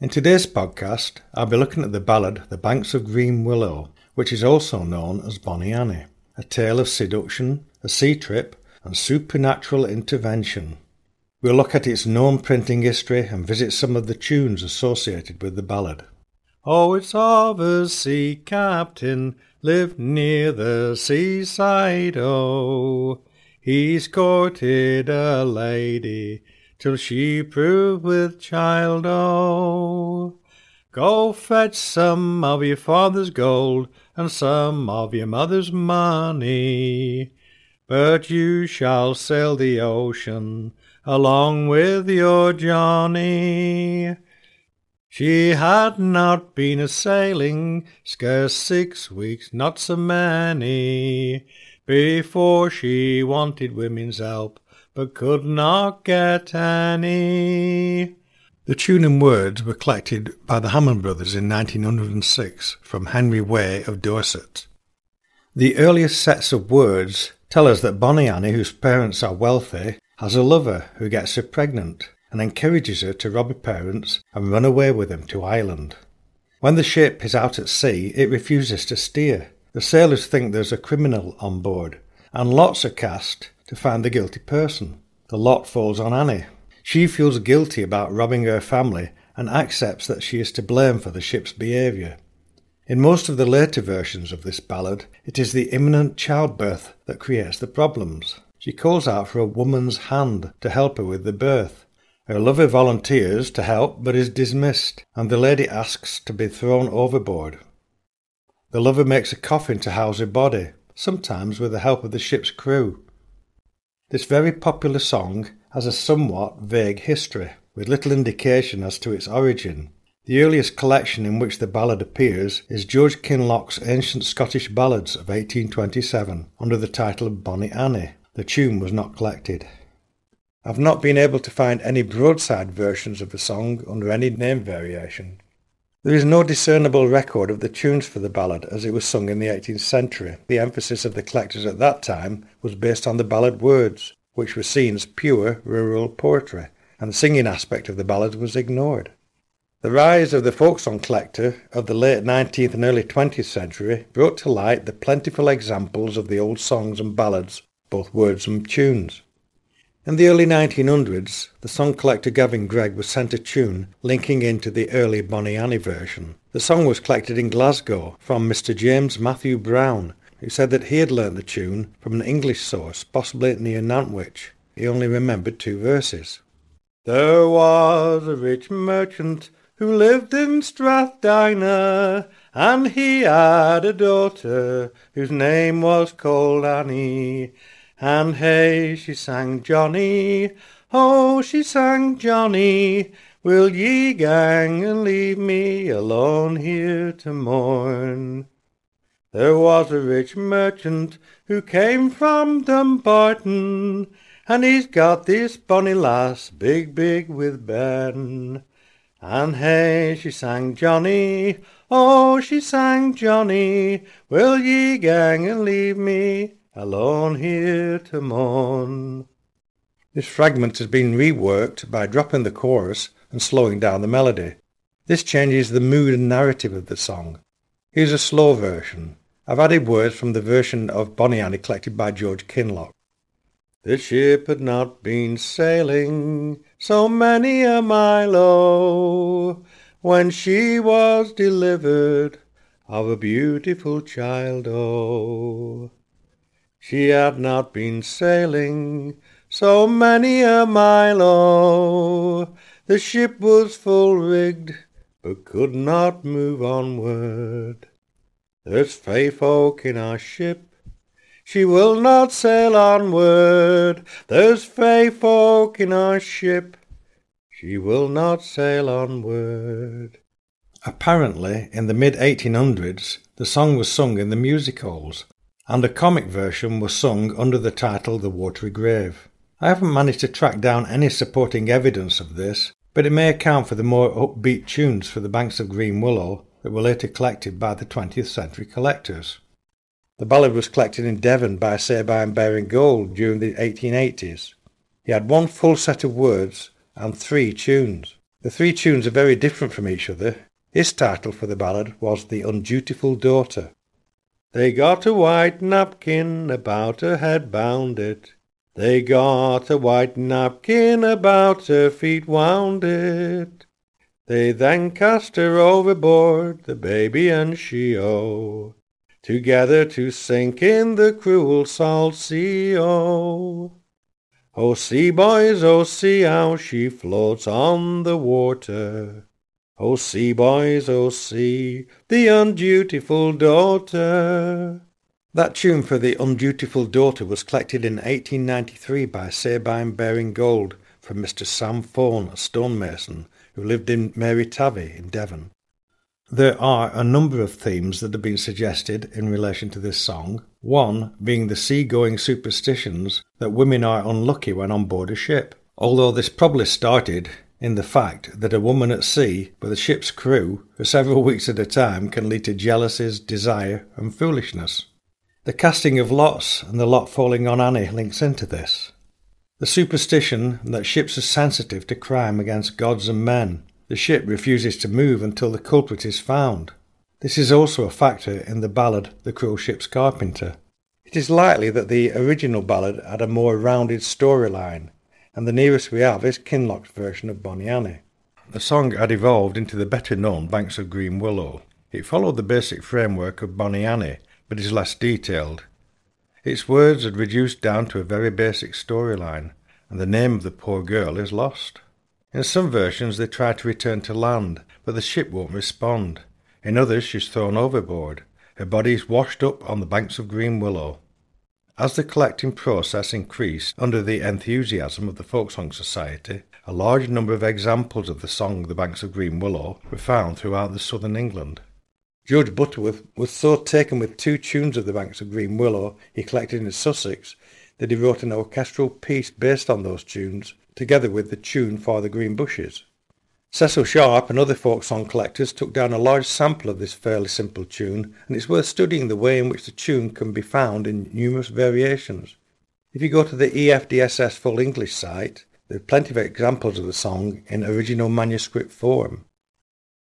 In today's podcast, I'll be looking at the ballad The Banks of Green Willow, which is also known as Bonnie Annie, a tale of seduction, a sea trip, and supernatural intervention. We'll look at its known printing history and visit some of the tunes associated with the ballad. Oh, it's of a sea captain lived near the seaside, oh. He's courted a lady till she prove with child, oh. Go fetch some of your father's gold and some of your mother's money, but you shall sail the ocean along with your Johnny. She had not been a sailing scarce six weeks, not so many, before she wanted women's help but could not get any. The tune and words were collected by the Hammond brothers in 1906 from Henry Way of Dorset. The earliest sets of words tell us that Bonnie Annie, whose parents are wealthy, has a lover who gets her pregnant and encourages her to rob her parents and run away with them to Ireland. When the ship is out at sea, it refuses to steer. The sailors think there's a criminal on board, and lots are cast to find the guilty person. The lot falls on Annie. She feels guilty about robbing her family and accepts that she is to blame for the ship's behaviour. In most of the later versions of this ballad, it is the imminent childbirth that creates the problems. She calls out for a woman's hand to help her with the birth. Her lover volunteers to help but is dismissed, and the lady asks to be thrown overboard. The lover makes a coffin to house her body, sometimes with the help of the ship's crew. This very popular song has a somewhat vague history, with little indication as to its origin. The earliest collection in which the ballad appears is George Kinloch's Ancient Scottish Ballads of 1827, under the title of Bonnie Annie. The tune was not collected. I've not been able to find any broadside versions of the song under any name variation. There is no discernible record of the tunes for the ballad as it was sung in the 18th century. The emphasis of the collectors at that time was based on the ballad words, which were seen as pure rural poetry, and the singing aspect of the ballad was ignored. The rise of the folk song collector of the late 19th and early 20th century brought to light the plentiful examples of the old songs and ballads, both words and tunes. In the early 1900s, the song collector Gavin Greig was sent a tune linking into the early Bonnie Annie version. The song was collected in Glasgow from Mr. James Matthew Brown, who said that he had learnt the tune from an English source, possibly near Nantwich. He only remembered two verses. There was a rich merchant who lived in Strathdiner, and he had a daughter whose name was called Annie. And hey, she sang Johnny, oh, she sang Johnny, will ye gang and leave me alone here to mourn? There was a rich merchant who came from Dumbarton, and he's got this bonny lass, big, big with Ben. And hey, she sang Johnny, oh, she sang Johnny, will ye gang and leave me alone here to mourn. This fragment has been reworked by dropping the chorus and slowing down the melody. This changes the mood and narrative of the song. Here's a slow version. I've added words from the version of Bonnie Annie collected by George Kinloch. The ship had not been sailing so many a mile oh, when she was delivered of a beautiful child oh. She had not been sailing so many a mile, oh, the ship was full rigged, but could not move onward. There's fey folk in our ship, she will not sail onward. There's fey folk in our ship, she will not sail onward. Apparently, in the mid 1800s, the song was sung in the music halls, and a comic version was sung under the title The Watery Grave. I haven't managed to track down any supporting evidence of this, but it may account for the more upbeat tunes for the banks of Green Willow that were later collected by the 20th century collectors. The ballad was collected in Devon by Sabine Baring Gould during the 1880s. He had one full set of words and three tunes. The three tunes are very different from each other. His title for the ballad was The Undutiful Daughter. They got a white napkin about her head bound it. They got a white napkin about her feet wound it. They then cast her overboard, the baby and she, oh, together to sink in the cruel salt sea, oh. Oh, see, boys, oh, see how she floats on the water. Oh, see, boys, O see the undutiful daughter. That tune for the undutiful daughter was collected in 1893 by Sabine Baring Gould from Mr. Sam Fone, a stonemason who lived in Mary Tavy in Devon. There are a number of themes that have been suggested in relation to this song, one being the sea-going superstitions that women are unlucky when on board a ship, although this probably started in the fact that a woman at sea with a ship's crew for several weeks at a time can lead to jealousies, desire, and foolishness. The casting of lots and the lot falling on Annie links into this. The superstition that ships are sensitive to crime against gods and men. The ship refuses to move until the culprit is found. This is also a factor in the ballad The Cruel Ship's Carpenter. It is likely that the original ballad had a more rounded storyline and the nearest we have is Kinloch's version of Bonnie Annie. The song had evolved into the better known Banks of Green Willow. It followed the basic framework of Bonnie Annie, but is less detailed. Its words had reduced down to a very basic storyline, and the name of the poor girl is lost. In some versions they try to return to land, but the ship won't respond. In others she's thrown overboard. Her body is washed up on the banks of Green Willow. As the collecting process increased under the enthusiasm of the Folksong Society, a large number of examples of the song The Banks of Green Willow were found throughout the southern England. George Butterworth was so taken with two tunes of The Banks of Green Willow he collected in Sussex that he wrote an orchestral piece based on those tunes, together with the tune for the Green Bushes. Cecil Sharp and other folk song collectors took down a large sample of this fairly simple tune, and it's worth studying the way in which the tune can be found in numerous variations. If you go to the EFDSS Full English site, there are plenty of examples of the song in original manuscript form.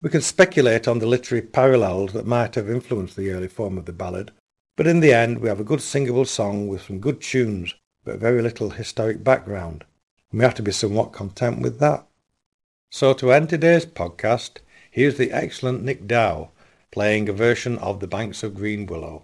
We can speculate on the literary parallels that might have influenced the early form of the ballad, but in the end we have a good singable song with some good tunes, but very little historic background, and we have to be somewhat content with that. So to end today's podcast, here's the excellent Nick Dow playing a version of The Banks of Green Willow.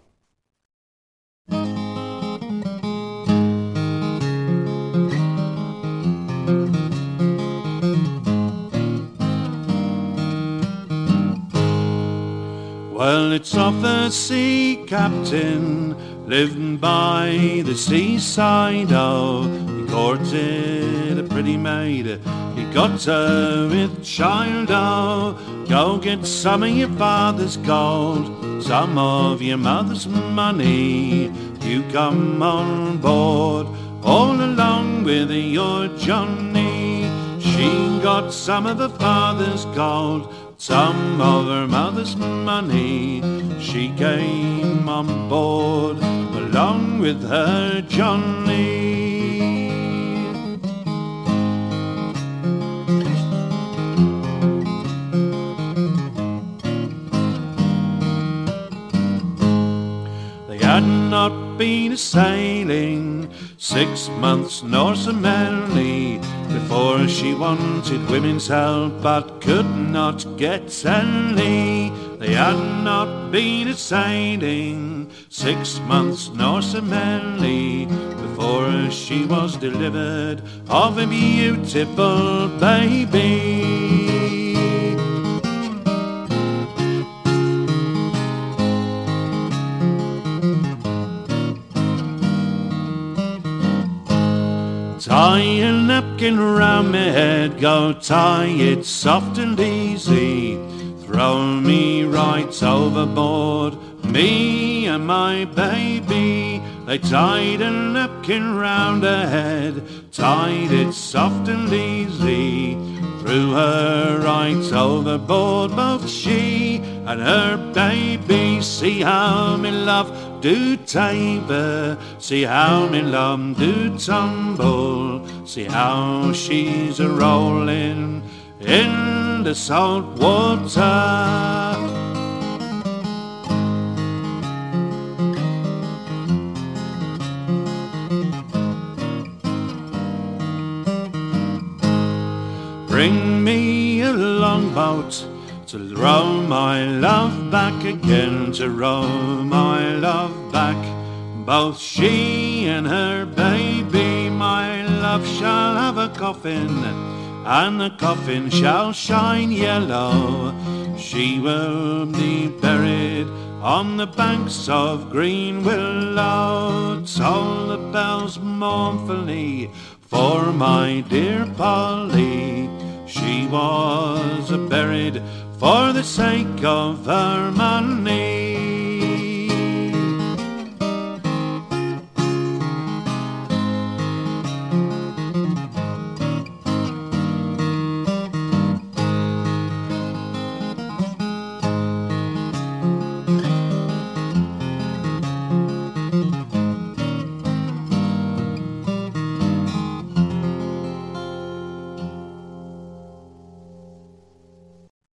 Well, it's off the sea captain, living by the seaside, oh, he courted a pretty maid you got her with child, oh, go get some of your father's gold, some of your mother's money. You come on board, all along with your Johnny. She got some of her father's gold, some of her mother's money. She came on board along with her Johnny. Not been a sailing six months nor so merrily before she wanted women's help but could not get any. They had not been a sailing six months nor so merrily before she was delivered of a beautiful baby. Napkin round my head, go tie it soft and easy. Throw me right overboard, me and my baby. They tied a napkin round her head, tied it soft and easy. Threw her right overboard, both she and her baby. See how me love do taper, see how me love do tumble, see how she's a rolling in the salt water. Bring me a longboat to row my love back again, to row my love back. Both she and her baby, my love, shall have a coffin, and the coffin shall shine yellow. She will be buried on the banks of green willow. Toll the bells mournfully for my dear Polly. She was buried for the sake of her money.